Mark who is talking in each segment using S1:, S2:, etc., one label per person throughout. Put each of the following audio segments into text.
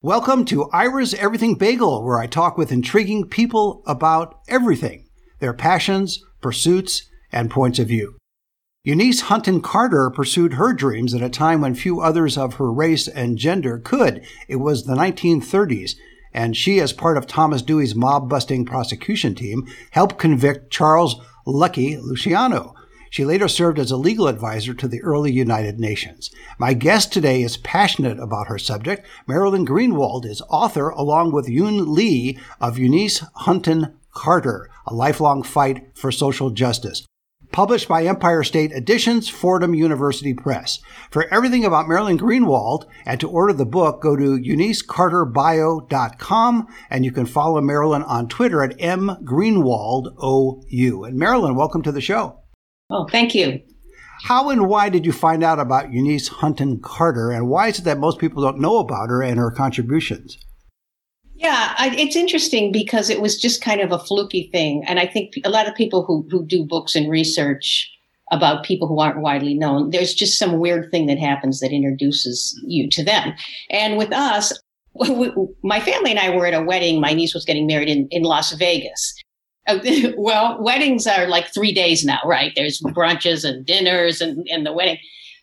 S1: Welcome to Ira's Everything Bagel, where I talk with intriguing people about everything, their passions, pursuits, and points of view. Eunice Hunton Carter pursued her dreams at a time when few others of her race and gender could. It was the 1930s, and she, as part of Thomas Dewey's mob busting prosecution team, helped convict Charles Lucky Luciano, she later served as a legal advisor to the early United Nations. My guest today is passionate about her subject. Marilyn Greenwald is author, along with Yun Li, of Eunice Hunton Carter, A Lifelong Fight for Social Justice. Published by Empire State Editions, Fordham University Press. For everything about Marilyn Greenwald and to order the book, go to eunicecarterbio.com and you can follow Marilyn on Twitter at mgreenwaldou. And Marilyn, welcome to the show.
S2: Oh, thank you.
S1: How and why did you find out about Eunice Hunton Carter, and why is it that most people don't know about her and her contributions?
S2: Yeah, I, it's interesting because it was just kind of a fluky thing, and I think a lot of people who who do books and research about people who aren't widely known, there's just some weird thing that happens that introduces you to them. And with us, we, my family and I were at a wedding. My niece was getting married in, in Las Vegas. well, weddings are like three days now, right? There's brunches and dinners and, and the wedding.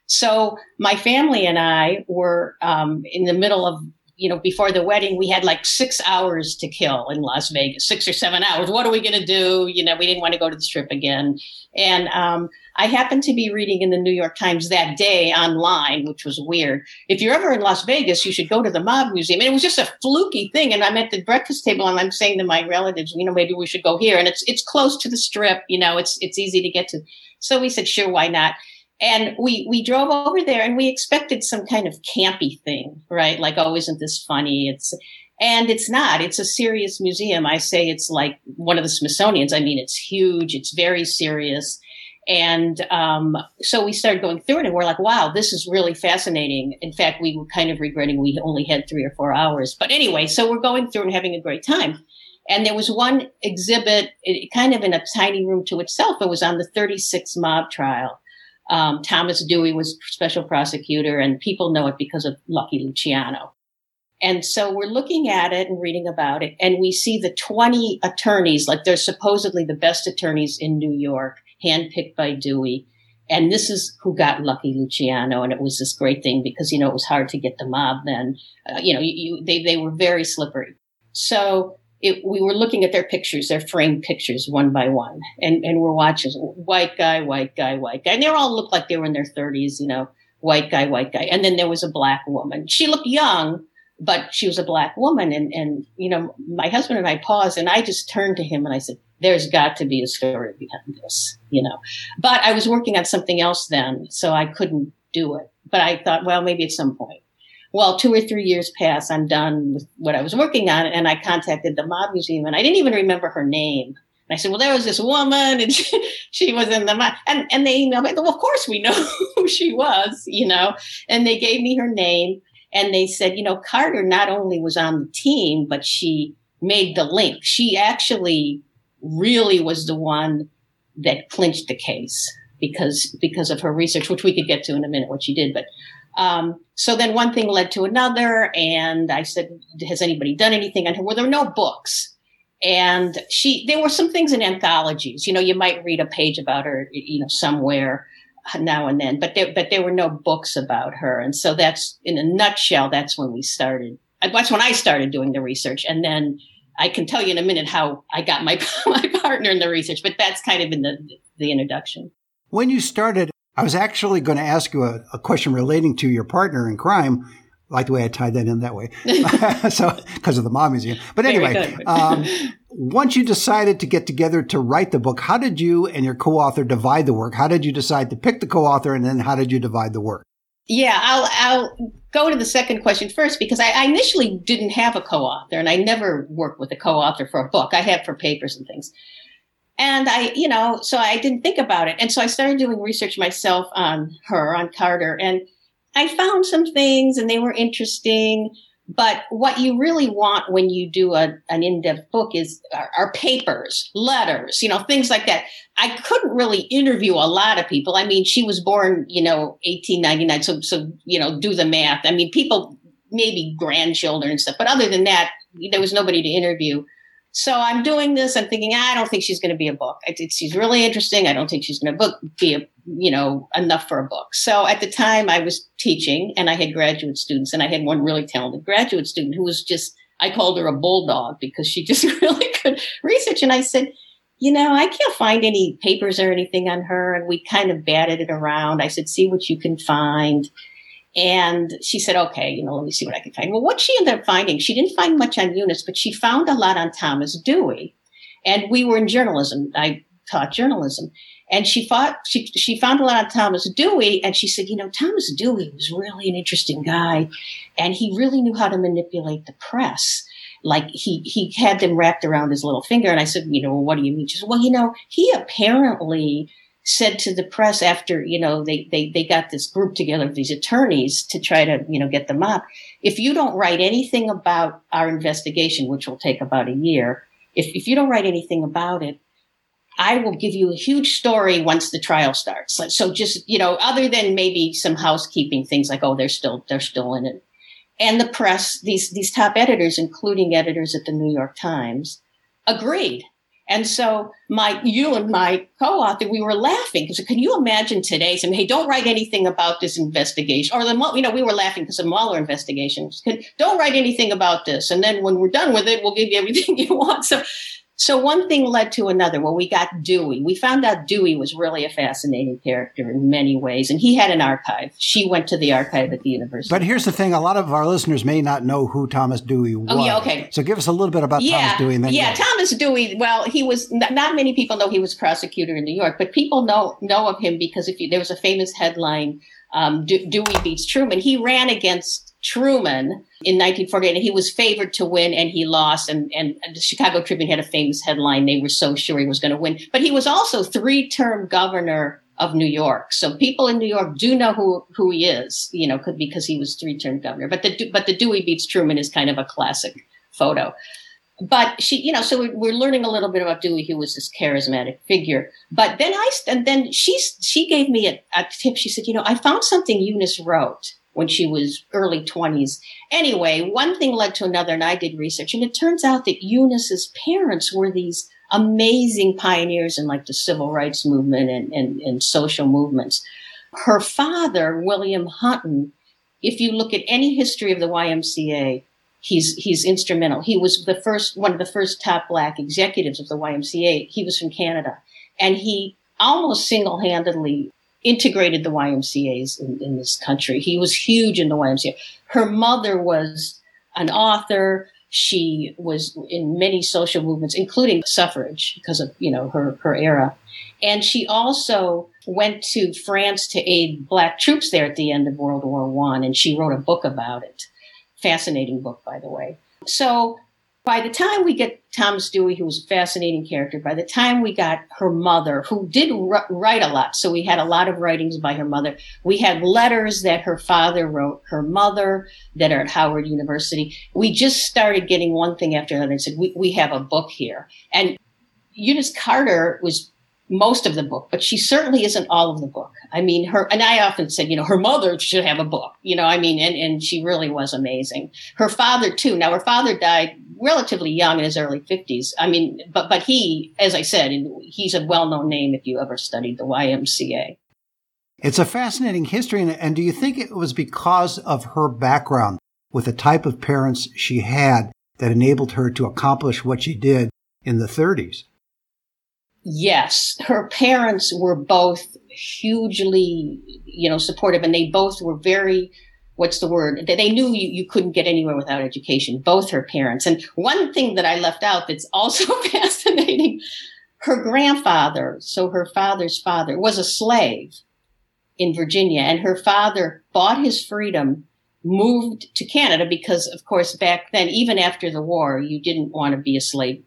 S2: So my family and I were um, in the middle of, you know, before the wedding, we had like six hours to kill in Las Vegas, six or seven hours. What are we going to do? You know, we didn't want to go to the strip again. And um, I happened to be reading in the New York Times that day online, which was weird. If you're ever in Las Vegas, you should go to the Mob Museum. And it was just a fluky thing. And I'm at the breakfast table and I'm saying to my relatives, you know, maybe we should go here. And it's it's close to the strip, you know, it's it's easy to get to. So we said, sure, why not? And we we drove over there and we expected some kind of campy thing, right? Like, oh, isn't this funny? It's and it's not. It's a serious museum. I say it's like one of the Smithsonian's. I mean, it's huge. It's very serious and um, so we started going through it and we're like, wow, this is really fascinating. In fact, we were kind of regretting we only had three or four hours. But anyway, so we're going through and having a great time. And there was one exhibit, it, kind of in a tiny room to itself. It was on the 36 mob trial. Um, Thomas Dewey was special prosecutor, and people know it because of Lucky Luciano. And so we're looking at it and reading about it, and we see the 20 attorneys, like they're supposedly the best attorneys in New York, handpicked by Dewey. And this is who got Lucky Luciano. And it was this great thing because, you know, it was hard to get the mob then. Uh, you know, you, you, they, they were very slippery. So it, we were looking at their pictures, their framed pictures one by one. And, and we're watching white guy, white guy, white guy. And they all looked like they were in their 30s, you know, white guy, white guy. And then there was a black woman. She looked young, but she was a black woman. And, and, you know, my husband and I paused and I just turned to him and I said, there's got to be a story behind this, you know. But I was working on something else then, so I couldn't do it. But I thought, well, maybe at some point. Well, two or three years pass, I'm done with what I was working on, and I contacted the Mob Museum, and I didn't even remember her name. And I said, well, there was this woman, and she, she was in the mob. And, and they emailed me, well, of course we know who she was, you know. And they gave me her name, and they said, you know, Carter not only was on the team, but she made the link. She actually really was the one that clinched the case because because of her research, which we could get to in a minute what she did. But um, so then one thing led to another, and I said, "Has anybody done anything on her?" Well, there were no books, and she there were some things in anthologies. You know, you might read a page about her, you know, somewhere now and then, but there but there were no books about her, and so that's in a nutshell. That's when we started. That's when I started doing the research, and then I can tell you in a minute how I got my my partner in the research, but that's kind of in the the introduction.
S1: When you started, I was actually going to ask you a, a question relating to your partner in crime. I like the way I tied that in that way, so because of the Mob Museum. But anyway, um, once you decided to get together to write the book, how did you and your co-author divide the work? How did you decide to pick the co-author, and then how did you divide the work?
S2: Yeah, I'll I'll go to the second question first because I, I, initially didn't have a co-author and I never worked with a co-author for a book. I have for papers and things. And I, you know, so I didn't think about it. And so I started doing research myself on her, on Carter, and I found some things and they were interesting. But what you really want when you do a, an in-depth book is are, are, papers, letters, you know, things like that. I couldn't really interview a lot of people. I mean, she was born, you know, 1899. So, so, you know, do the math. I mean, people, maybe grandchildren and stuff. But other than that, there was nobody to interview. So I'm doing this. I'm thinking, ah, I don't think she's going to be a book. she's really interesting. I don't think she's going to book be a, you know, enough for a book. So at the time I was teaching and I had graduate students and I had one really talented graduate student who was just, I called her a bulldog because she just really could research. And I said, you know, I can't find any papers or anything on her. And we kind of batted it around. I said, see what you can find. And she said, okay, you know, let me see what I can find. Well, what she ended up finding, she didn't find much on Eunice, but she found a lot on Thomas Dewey. And we were in journalism. I taught journalism. And she fought, she, she found a lot on Thomas Dewey. And she said, you know, Thomas Dewey was really an interesting guy. And he really knew how to manipulate the press. Like he, he had them wrapped around his little finger. And I said, you know, well, what do you mean? She said, well, you know, he apparently said to the press after you know they, they they got this group together of these attorneys to try to you know get them up. If you don't write anything about our investigation which will take about a year if, if you don't write anything about it i will give you a huge story once the trial starts. So just you know other than maybe some housekeeping things like oh they're still they're still in it. And the press these these top editors including editors at the new york times agreed and so my, you and my co-author, we were laughing because can you imagine today saying, Hey, don't write anything about this investigation or the, you know, we were laughing because of Mueller investigations. Don't write anything about this. And then when we're done with it, we'll give you everything you want. So so one thing led to another. Well, we got Dewey. We found out Dewey was really a fascinating character in many ways, and he had an archive. She went to the archive at the university.
S1: But here's the thing: a lot of our listeners may not know who Thomas Dewey was.
S2: Oh, yeah, okay.
S1: So give us a little bit about
S2: yeah,
S1: Thomas Dewey.
S2: yeah, Thomas Dewey. Well, he was not many people know he was prosecutor in New York, but people know know of him because if you, there was a famous headline, um, Dewey beats Truman. He ran against Truman in 1948, and he was favored to win, and he lost. And, and the Chicago Tribune had a famous headline: "They were so sure he was going to win." But he was also three-term governor of New York, so people in New York do know who who he is, you know, could because he was three-term governor. But the but the Dewey beats Truman is kind of a classic photo. But she, you know, so we're, we're learning a little bit about Dewey, who was this charismatic figure. But then I, and then she, she gave me a, a tip. She said, you know, I found something Eunice wrote when she was early 20s. Anyway, one thing led to another, and I did research, and it turns out that Eunice's parents were these amazing pioneers in like the civil rights movement and, and, and social movements. Her father, William Hunton, if you look at any history of the YMCA, he's he's instrumental. He was the first one of the first top black executives of the YMCA. He was from Canada, and he almost single-handedly integrated the YMCA's in, in this country. He was huge in the YMCA. Her mother was an author. She was in many social movements, including suffrage, because of you know her her era. And she also went to France to aid black troops there at the end of World War One, and she wrote a book about it. Fascinating book, by the way. So by the time we get Thomas Dewey, who was a fascinating character, by the time we got her mother, who did r- write a lot, so we had a lot of writings by her mother. We had letters that her father wrote her mother that are at Howard University. We just started getting one thing after another and said, we, we have a book here. And Eunice Carter was most of the book, but she certainly isn't all of the book. I mean, her, and I often said, you know, her mother should have a book, you know, I mean, and, and she really was amazing. Her father too. Now her father died relatively young in his early fifties. I mean, but, but he, as I said, he's a well-known name if you ever studied the YMCA.
S1: It's a fascinating history. And, and do you think it was because of her background with the type of parents she had that enabled her to accomplish what she did in the 30s?
S2: Yes, her parents were both hugely, you know, supportive and they both were very, what's the word? They knew you, you couldn't get anywhere without education, both her parents. And one thing that I left out that's also fascinating, her grandfather, so her father's father, was a slave in Virginia and her father bought his freedom moved to Canada because, of course, back then, even after the war, you didn't want to be a slave,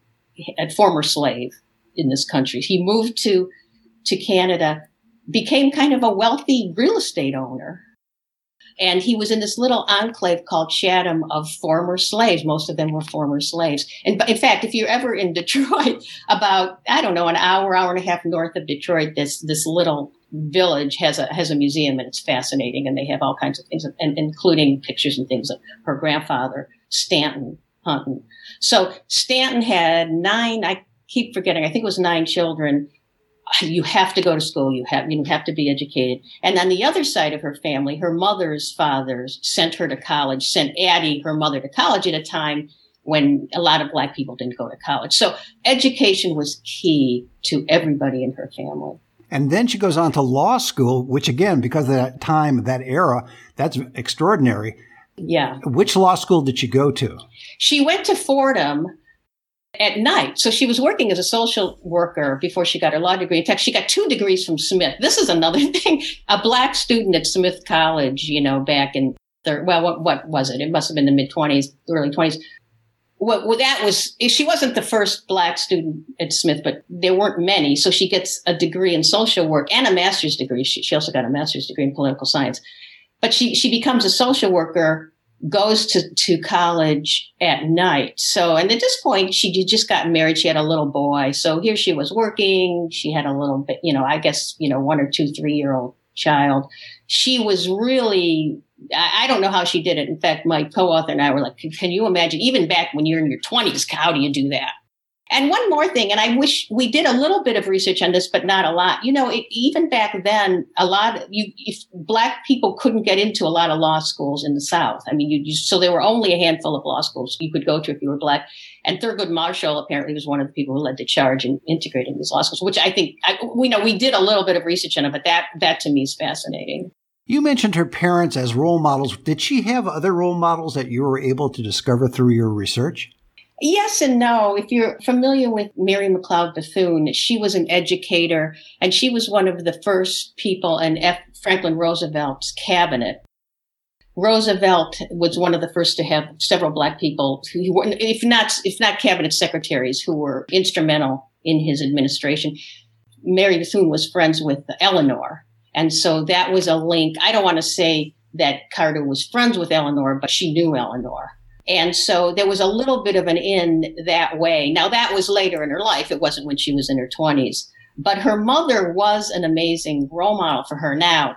S2: a former slave in this country. He moved to to Canada, became kind of a wealthy real estate owner. And he was in this little enclave called Chatham of former slaves. Most of them were former slaves. And in fact, if you're ever in Detroit, about, I don't know, an hour, hour and a half north of Detroit, this, this little village has a has a museum and it's fascinating and they have all kinds of things and including pictures and things of her grandfather Stanton Hunton. So Stanton had nine. I keep forgetting. I think it was nine children. You have to go to school. You have you have to be educated. And on the other side of her family, her mother's fathers sent her to college. Sent Addie, her mother, to college at a time when a lot of black people didn't go to college. So education was key to everybody in her family.
S1: And then she goes on to law school, which again, because of that time, that era, that's extraordinary.
S2: Yeah.
S1: Which law school did she go to?
S2: She went to Fordham at night. So she was working as a social worker before she got her law degree. In fact, she got two degrees from Smith. This is another thing. A black student at Smith College, you know, back in, third, well, what, what was it? It must have been the mid 20s, early 20s what, well, that was she wasn't the first black student at Smith, but there weren't many. So she gets a degree in social work and a master's degree. She, she also got a master's degree in political science, but she she becomes a social worker, goes to to college at night. So and at this point, she just got married. She had a little boy. So here she was working. She had a little bit, you know, I guess you know, one or two, three year old child. She was really I, don't know how she did it. In fact, my co-author and I were like, can you imagine, even back when you're in your 20s, how do you do that? And one more thing, and I wish we did a little bit of research on this, but not a lot. You know, it, even back then, a lot of you, black people couldn't get into a lot of law schools in the South. I mean, you, you, so there were only a handful of law schools you could go to if you were black. And Thurgood Marshall apparently was one of the people who led the charge in integrating these law schools, which I think I, we know we did a little bit of research on it, but that that to me is fascinating.
S1: You mentioned her parents as role models. Did she have other role models that you were able to discover through your research?
S2: Yes and no. If you're familiar with Mary McLeod Bethune, she was an educator and she was one of the first people in F. Franklin Roosevelt's cabinet. Roosevelt was one of the first to have several black people who were, if not, if not cabinet secretaries, who were instrumental in his administration. Mary Bethune was friends with Eleanor, and so that was a link. I don't want to say that Carter was friends with Eleanor, but she knew Eleanor. And so there was a little bit of an in that way. Now, that was later in her life. It wasn't when she was in her 20s. But her mother was an amazing role model for her. Now,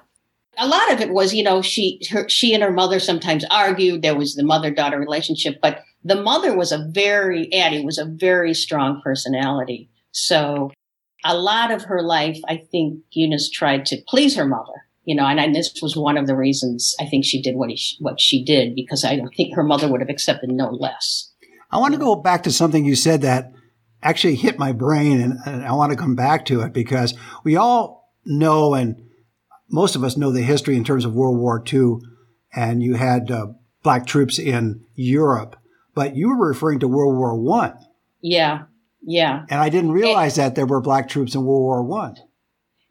S2: a lot of it was, you know, she her, she and her mother sometimes argued. There was the mother daughter relationship, but the mother was a very Addie was a very strong personality. So a lot of her life, I think Eunice tried to please her mother. You know, and, and this was one of the reasons I think she did what he, what she did because I don't think her mother would have accepted no less.
S1: I want to go back to something you said that actually hit my brain, and, and I want to come back to it because we all know, and most of us know the history in terms of World War II, and you had uh, black troops in Europe, but you were referring to World War One.
S2: Yeah, yeah.
S1: And I didn't realize it, that there were black troops in World War One.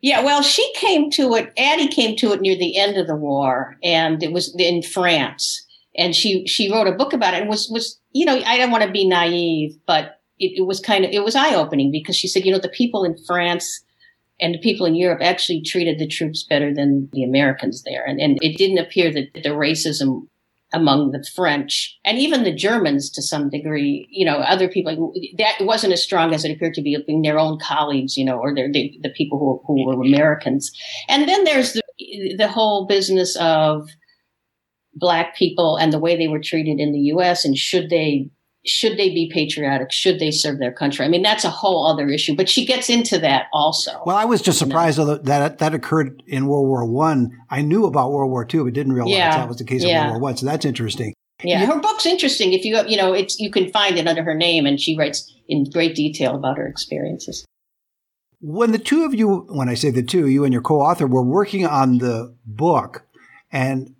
S2: Yeah, well, she came to it. Addie came to it near the end of the war, and it was in France. And she she wrote a book about it. And was was you know I don't want to be naive, but it, it was kind of it was eye opening because she said you know the people in France and the people in Europe actually treated the troops better than the Americans there, and and it didn't appear that the racism among the French and even the Germans to some degree, you know, other people that wasn't as strong as it appeared to be in their own colleagues, you know, or their, the, the people who, who were Americans. And then there's the, the whole business of black people and the way they were treated in the U.S. and should they should they be patriotic? Should they serve their country? I mean, that's a whole other issue, but she gets into that also.
S1: Well, I was just surprised you know? that that occurred in World War One. I. I knew about World War Two, but didn't realize yeah. that was the case yeah. of World War One. So that's interesting.
S2: Yeah, her book's interesting. If you you know, it's you can find it under her name, and she writes in great detail about her experiences.
S1: When the two of you, when I say the two, you and your co-author were working on the book, and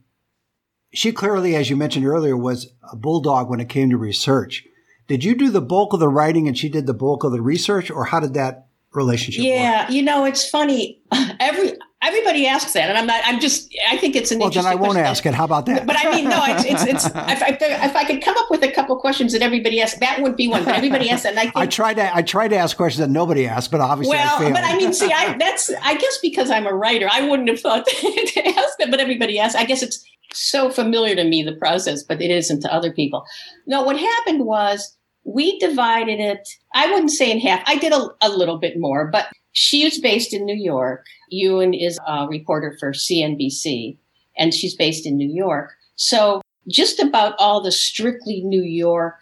S1: she clearly, as you mentioned earlier, was a bulldog when it came to research. Did you do the bulk of the writing and she did the bulk of the research, or how did that relationship
S2: yeah,
S1: work?
S2: you know, it's funny. Every everybody asks that, and I'm not. I'm just. I think it's an.
S1: Well, then I won't ask it. How about that?
S2: But, I mean, no. It's it's. it's if, I, if I could come up with a couple questions that everybody asks, that would be one. But everybody asks that. And I, think,
S1: I tried to. I tried to ask questions that nobody asked, but obviously,
S2: well,
S1: I
S2: but I mean, see, I that's. I guess because I'm a writer, I wouldn't have thought to ask that, but everybody asks. I guess it's so familiar to me the process, but it isn't to other people. No, what happened was we divided it. I wouldn't say in half. I did a, a little bit more, but she is based in New York. Yun is a reporter for CNBC, and she's based in New York. So just about all the strictly New York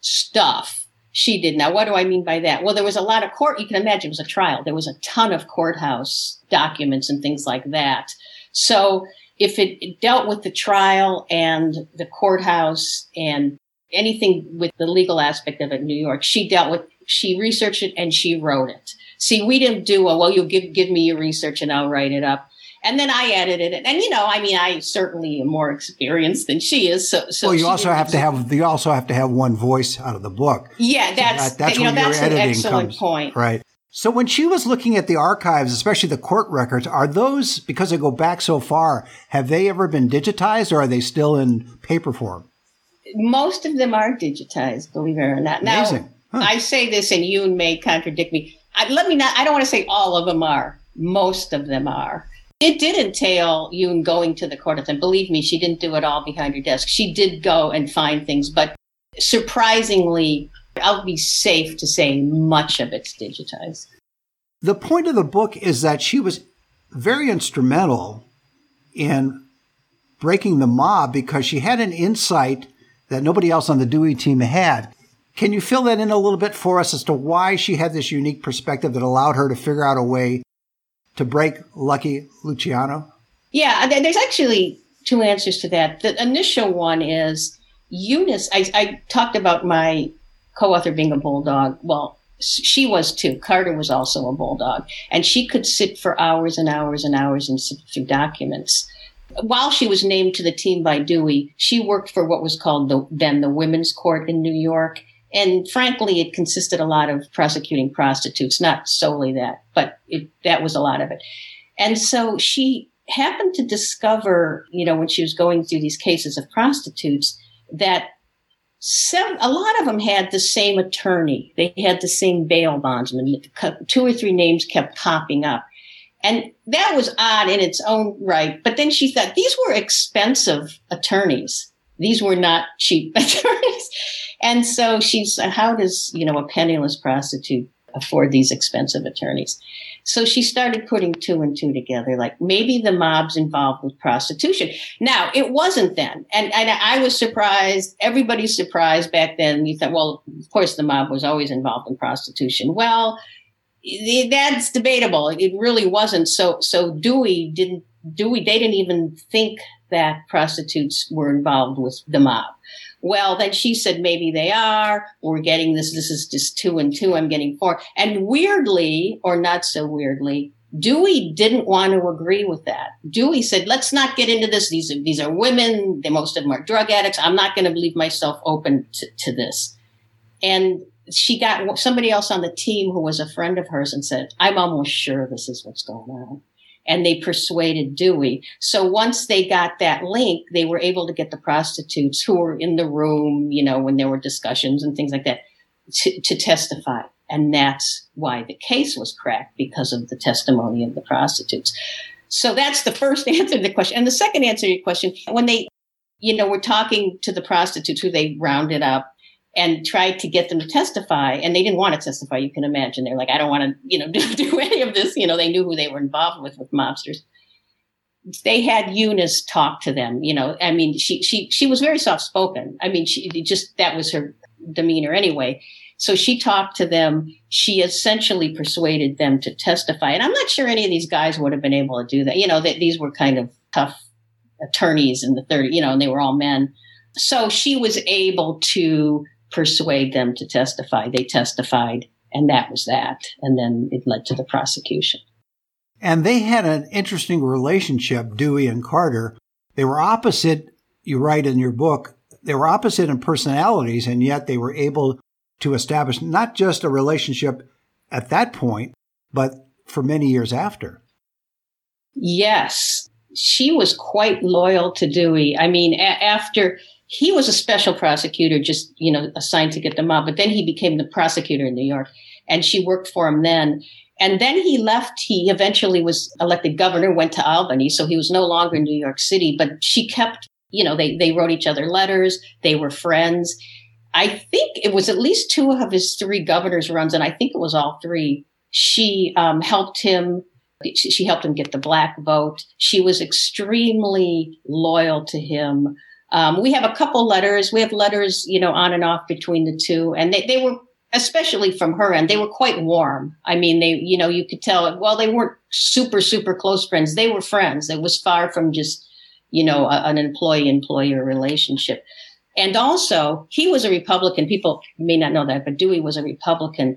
S2: stuff she did. Now, what do I mean by that? Well, there was a lot of court. You can imagine it was a trial. There was a ton of courthouse documents and things like that. So if it dealt with the trial and the courthouse and anything with the legal aspect of it in New York, she dealt with, she researched it and she wrote it. See, we didn't do a, well, you give, give me your research and I'll write it up. And then I edited it. And, you know, I mean, I certainly am more experienced than she is. So, so
S1: well, you also have to have, you also have to have one voice out of the book.
S2: Yeah, that's, so that, that's you know, that's an excellent
S1: comes,
S2: point.
S1: Right. So when she was looking at the archives, especially the court records, are those, because they go back so far, have they ever been digitized or are they still in paper form?
S2: Most of them are digitized, believe it or not. Now, Amazing. Huh. I say this and you may contradict me. I, let me not, I don't want to say all of them are. Most of them are. It did entail Yun going to the court, and believe me, she didn't do it all behind her desk. She did go and find things, but surprisingly, I'll be safe to say much of it's digitized.
S1: The point of the book is that she was very instrumental in breaking the mob because she had an insight that nobody else on the Dewey team had. Can you fill that in a little bit for us as to why she had this unique perspective that allowed her to figure out a way to break Lucky Luciano?
S2: Yeah, there's actually two answers to that. The initial one is Eunice. I, I talked about my co-author being a bulldog. Well, she was too. Carter was also a bulldog, and she could sit for hours and hours and hours and sit through documents. While she was named to the team by Dewey, she worked for what was called the, then the Women's Court in New York, and frankly, it consisted a lot of prosecuting prostitutes, not solely that, but it, that was a lot of it. And so she happened to discover, you know, when she was going through these cases of prostitutes, that some, a lot of them had the same attorney. They had the same bail bondsman. Two or three names kept popping up. And that was odd in its own right. But then she thought these were expensive attorneys. These were not cheap attorneys. And so she's, how does, you know, a penniless prostitute afford these expensive attorneys? So she started putting two and two together, like maybe the mob's involved with prostitution. Now, it wasn't then. And, and I was surprised. Everybody's surprised back then. You thought, well, of course, the mob was always involved in prostitution. Well, that's debatable. It really wasn't. So, so Dewey didn't, Dewey, they didn't even think that prostitutes were involved with the mob. Well, then she said, maybe they are. We're getting this. This is just two and two. I'm getting four. And weirdly, or not so weirdly, Dewey didn't want to agree with that. Dewey said, let's not get into this. These are, these are women. Most of them are drug addicts. I'm not going to leave myself open to, to this. And she got somebody else on the team who was a friend of hers and said, I'm almost sure this is what's going on and they persuaded Dewey. So once they got that link, they were able to get the prostitutes who were in the room, you know, when there were discussions and things like that to, to testify. And that's why the case was cracked because of the testimony of the prostitutes. So that's the first answer to the question. And the second answer to your question, when they, you know, were talking to the prostitutes who they rounded up, and tried to get them to testify and they didn't want to testify you can imagine. They're like i don't want to you know do, do any of this you know they knew who they were involved with with mobsters. They had eunice talk to them you know i mean she she she was very soft spoken i mean she just that was her demeanor anyway. So she talked to them. She essentially persuaded them to testify and i'm not sure any of these guys would have been able to do that. You know that these were kind of tough attorneys in the 30 you know and they were all men. So she was able to persuade them to testify. They testified, and that was that. And then it led to the prosecution.
S1: And they had an interesting relationship, Dewey and Carter. They were opposite, you write in your book, they were opposite in personalities, and yet they were able to establish not just a relationship at that point, but for many years after.
S2: Yes. She was quite loyal to Dewey. I mean, a- after he was a special prosecutor, just, you know, assigned to get them out. But then he became the prosecutor in New York and she worked for him then. And then he left. He eventually was elected governor, went to Albany. So he was no longer in New York City, but she kept, you know, they, they wrote each other letters. They were friends. I think it was at least two of his three governor's runs. And I think it was all three She um, helped him. She helped him get the black vote. She was extremely loyal to him. Um, we have a couple letters. We have letters, you know, on and off between the two, and they, they were especially from her end, they were quite warm. I mean, they, you know, you could tell, well, they weren't super, super close friends. They were friends. It was far from just, you know, a, an employee employer relationship. And also, he was a Republican. People may not know that, but Dewey was a Republican.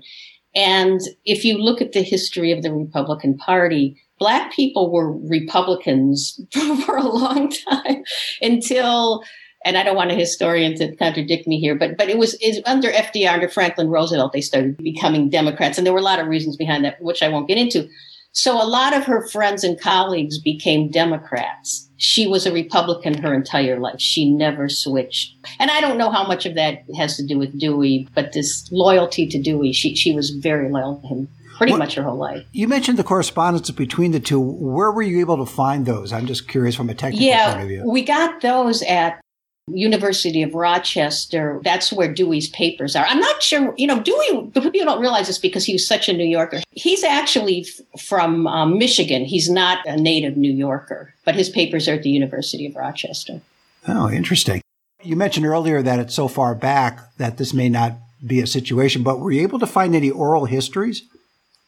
S2: And if you look at the history of the Republican Party, Black people were Republicans for a long time until and I don't want a historian to contradict me here, but but it was under FDR, under Franklin Roosevelt, they started becoming Democrats, and there were a lot of reasons behind that, which I won't get into. So a lot of her friends and colleagues became Democrats. She was a Republican her entire life. She never switched. And I don't know how much of that has to do with Dewey, but this loyalty to Dewey, she she was very loyal to him pretty much your whole life.
S1: You mentioned the correspondence between the two. Where were you able to find those? I'm just curious from a technical
S2: yeah,
S1: point of view.
S2: We got those at University of Rochester. That's where Dewey's papers are. I'm not sure, you know, Dewey, people don't realize this because he was such a New Yorker. He's actually f- from um, Michigan. He's not a native New Yorker, but his papers are at the University of Rochester.
S1: Oh, interesting. You mentioned earlier that it's so far back that this may not be a situation, but were you able to find any oral histories?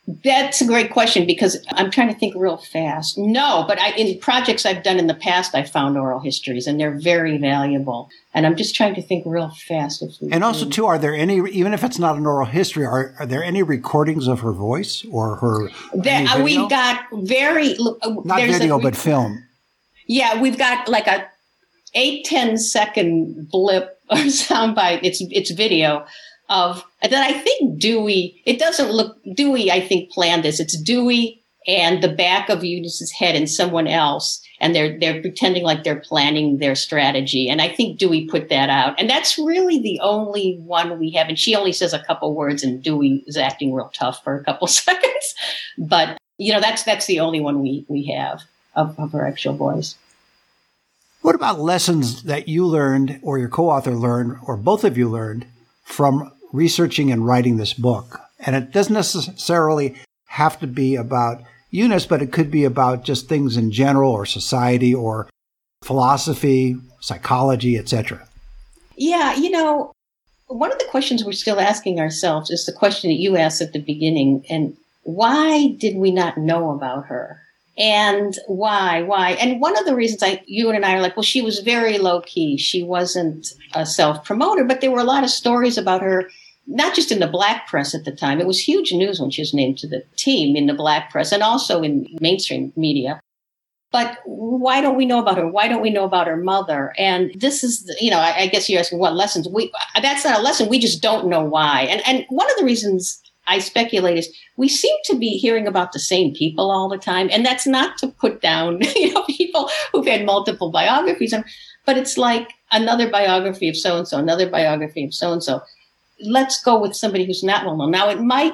S2: That's a great question because I'm trying to think real fast. No, but I, in projects I've done in the past, I found oral histories and they're very valuable. And I'm just trying to think real fast. If.
S1: And also, too, are there any, even if it's not an oral history, are, are there any recordings of her voice or her?
S2: There, we got very
S1: uh, not video, a, but film.
S2: Yeah, we've got like a eight ten second blip or soundbite. It's it's video of that I think Dewey, it doesn't look, Dewey, I think, planned this. It's Dewey and the back of Eunice's head and someone else. And they're, they're pretending like they're planning their strategy. And I think Dewey put that out. And that's really the only one we have. And she only says a couple words and Dewey is acting real tough for a couple seconds. But, you know, that's, that's the only one we, we have of, of her actual voice.
S1: What about lessons that you learned or your co-author learned or both of you learned from researching and writing this book. And it doesn't necessarily have to be about Eunice, but it could be about just things in general or society or philosophy, psychology, etc.
S2: Yeah, you know, one of the questions we're still asking ourselves is the question that you asked at the beginning and why did we not know about her? And why? Why? And one of the reasons I, you and I are like, well, she was very low key. She wasn't a self promoter, but there were a lot of stories about her not just in the black press at the time. It was huge news when she was named to the team in the black press and also in mainstream media. But why don't we know about her? Why don't we know about her mother? And this is, you know, I, I guess you're asking what lessons. We that's not a lesson. We just don't know why. And and one of the reasons I speculate is we seem to be hearing about the same people all the time, and that's not to put down, you know, people who've had multiple biographies, but it's like another biography of so and so, another biography of so and so let's go with somebody who's not well known. Now it might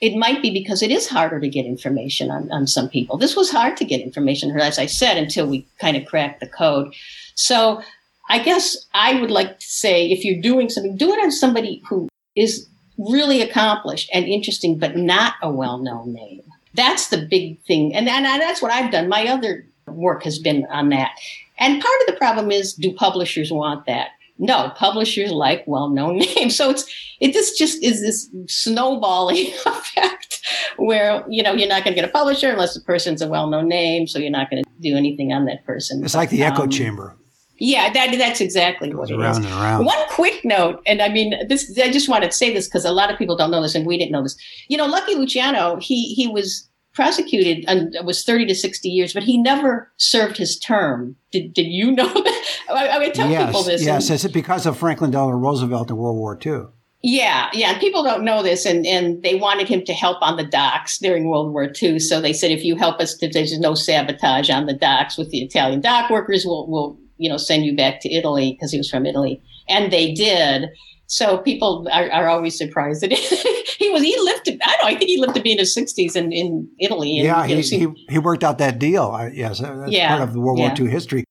S2: it might be because it is harder to get information on, on some people. This was hard to get information, as I said, until we kind of cracked the code. So I guess I would like to say if you're doing something, do it on somebody who is really accomplished and interesting, but not a well-known name. That's the big thing. And, and that's what I've done. My other work has been on that. And part of the problem is, do publishers want that? No, publishers like well-known names. So it's it this just is this snowballing effect where you know you're not going to get a publisher unless the person's a well-known name, so you're not going to do anything on that person.
S1: It's like the echo um, chamber.
S2: Yeah, that, that's exactly what it
S1: around
S2: is.
S1: And around.
S2: One quick note, and I mean this. I just wanted to say this because a lot of people don't know this, and we didn't know this. You know, Lucky Luciano, he he was prosecuted and was 30 to 60 years, but he never served his term. Did, did you know that? I, I would tell
S1: yes,
S2: people this.
S1: Yes, and, is it because of Franklin Delano Roosevelt in World War II?
S2: Yeah, yeah. People don't know this, and, and they wanted him to help on the docks during World War II. So they said, if you help us, to, there's no sabotage on the docks with the Italian dock workers, we'll, we'll you know, send you back to Italy because he was from Italy. And they did. So people are, are always surprised that he was he lived to I don't know I think he lived to be in his sixties in, in Italy.
S1: And, yeah, he, know, he, he worked out that deal. yes, that's yeah, part of the World yeah. War II history.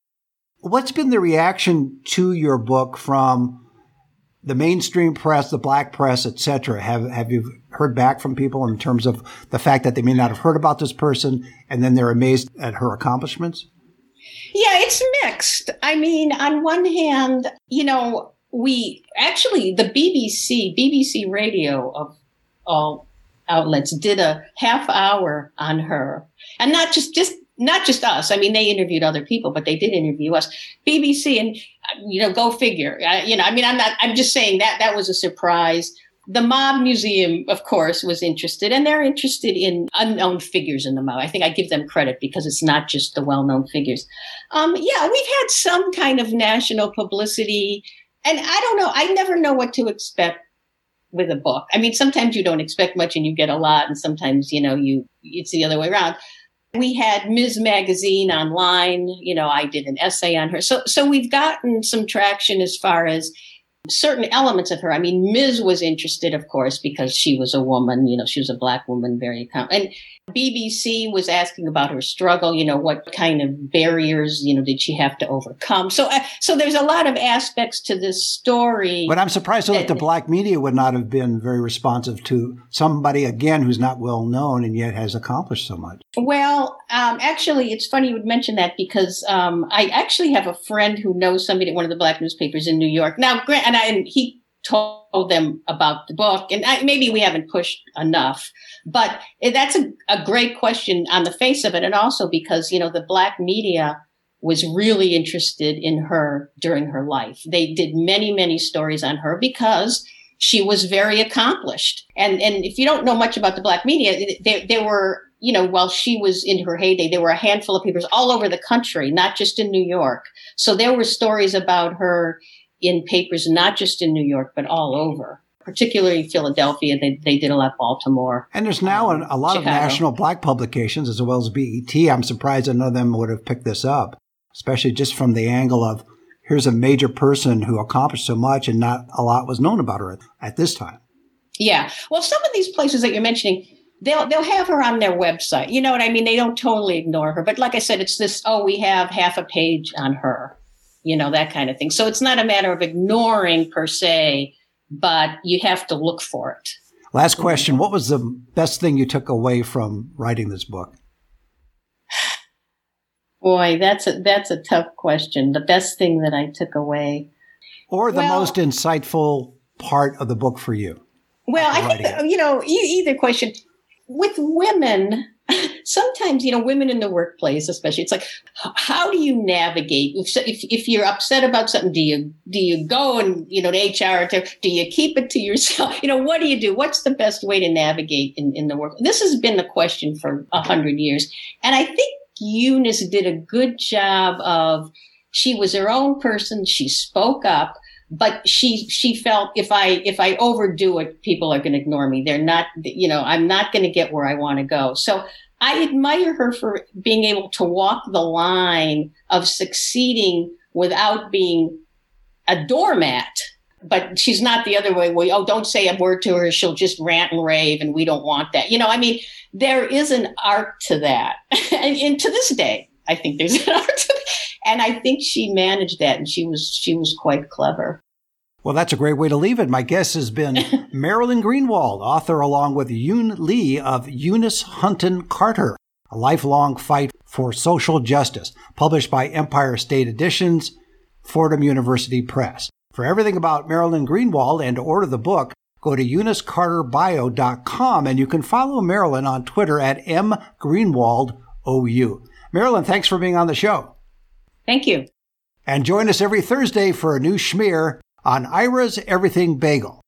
S1: What's been the reaction to your book from the mainstream press, the black press, etc. Have have you heard back from people in terms of the fact that they may not have heard about this person and then they're amazed at her accomplishments?
S2: Yeah, it's mixed. I mean, on one hand, you know, we actually the BBC, BBC Radio of all outlets did a half hour on her, and not just just not just us. I mean, they interviewed other people, but they did interview us. BBC, and you know, go figure. Uh, you know, I mean, I'm not. I'm just saying that that was a surprise. The Mob Museum, of course, was interested, and they're interested in unknown figures in the mob. I think I give them credit because it's not just the well-known figures. Um, yeah, we've had some kind of national publicity, and I don't know. I never know what to expect with a book. I mean, sometimes you don't expect much and you get a lot, and sometimes you know you it's the other way around. We had Ms. Magazine online. You know, I did an essay on her. So, so we've gotten some traction as far as certain elements of her. I mean, Ms. was interested, of course, because she was a woman. You know, she was a black woman, very and BBC was asking about her struggle. You know, what kind of barriers, you know, did she have to overcome? So, uh, so there's a lot of aspects to this story.
S1: But I'm surprised that, that the black media would not have been very responsive to somebody again who's not well known and yet has accomplished so much.
S2: Well, um, actually, it's funny you would mention that because um, I actually have a friend who knows somebody at one of the black newspapers in New York. Now, and, I, and he told them about the book. And I, maybe we haven't pushed enough but that's a, a great question on the face of it. And also because you know the black media was really interested in her during her life. They did many many stories on her because she was very accomplished. And and if you don't know much about the black media there, there were you know while she was in her heyday there were a handful of papers all over the country not just in new york. So there were stories about her in papers, not just in New York, but all over, particularly Philadelphia. They, they did a lot Baltimore.
S1: And there's now um, a lot Chicago. of national black publications as well as BET. I'm surprised none of them would have picked this up, especially just from the angle of here's a major person who accomplished so much and not a lot was known about her at, at this time.
S2: Yeah. Well, some of these places that you're mentioning, they'll they'll have her on their website. You know what I mean? They don't totally ignore her. But like I said, it's this, oh, we have half a page on her you know, that kind of thing. So it's not a matter of ignoring per se, but you have to look for it.
S1: Last question. What was the best thing you took away from writing this book?
S2: Boy, that's a, that's a tough question. The best thing that I took away.
S1: Or the well, most insightful part of the book for you?
S2: Well, I think, you know, either question. With women, sometimes you know women in the workplace especially it's like how do you navigate? If, if, if you're upset about something do you do you go and you know to hr to, do you keep it to yourself? You know what do you do? What's the best way to navigate in, in the work? This has been the question for a hundred years. And i think eunice did a good job of she was her own person she spoke up but she she felt if i if i overdo it people are going to ignore me. They're not you know i'm not going to get where i want to go. So i admire her for being able to walk the line of succeeding without being a doormat. But she's not the other way. Where oh don't say a word to her. She'll just rant and rave and we don't want that. You know i mean there is an art to that. And, and to this day i think there's an art to and I think she managed that, and she was she was quite clever.
S1: Well, that's a great way to leave it. My guest has been Marilyn Greenwald, author along with Yun Li of Eunice Hunton Carter, A Lifelong Fight for Social Justice, published by Empire State Editions, Fordham University Press. For everything about Marilyn Greenwald and to order the book, go to eunicecarterbio.com and you can follow Marilyn on Twitter at mgreenwaldou. Marilyn, thanks for being on the show.
S2: Thank you.
S1: And join us every Thursday for a new schmear on Ira's Everything Bagel.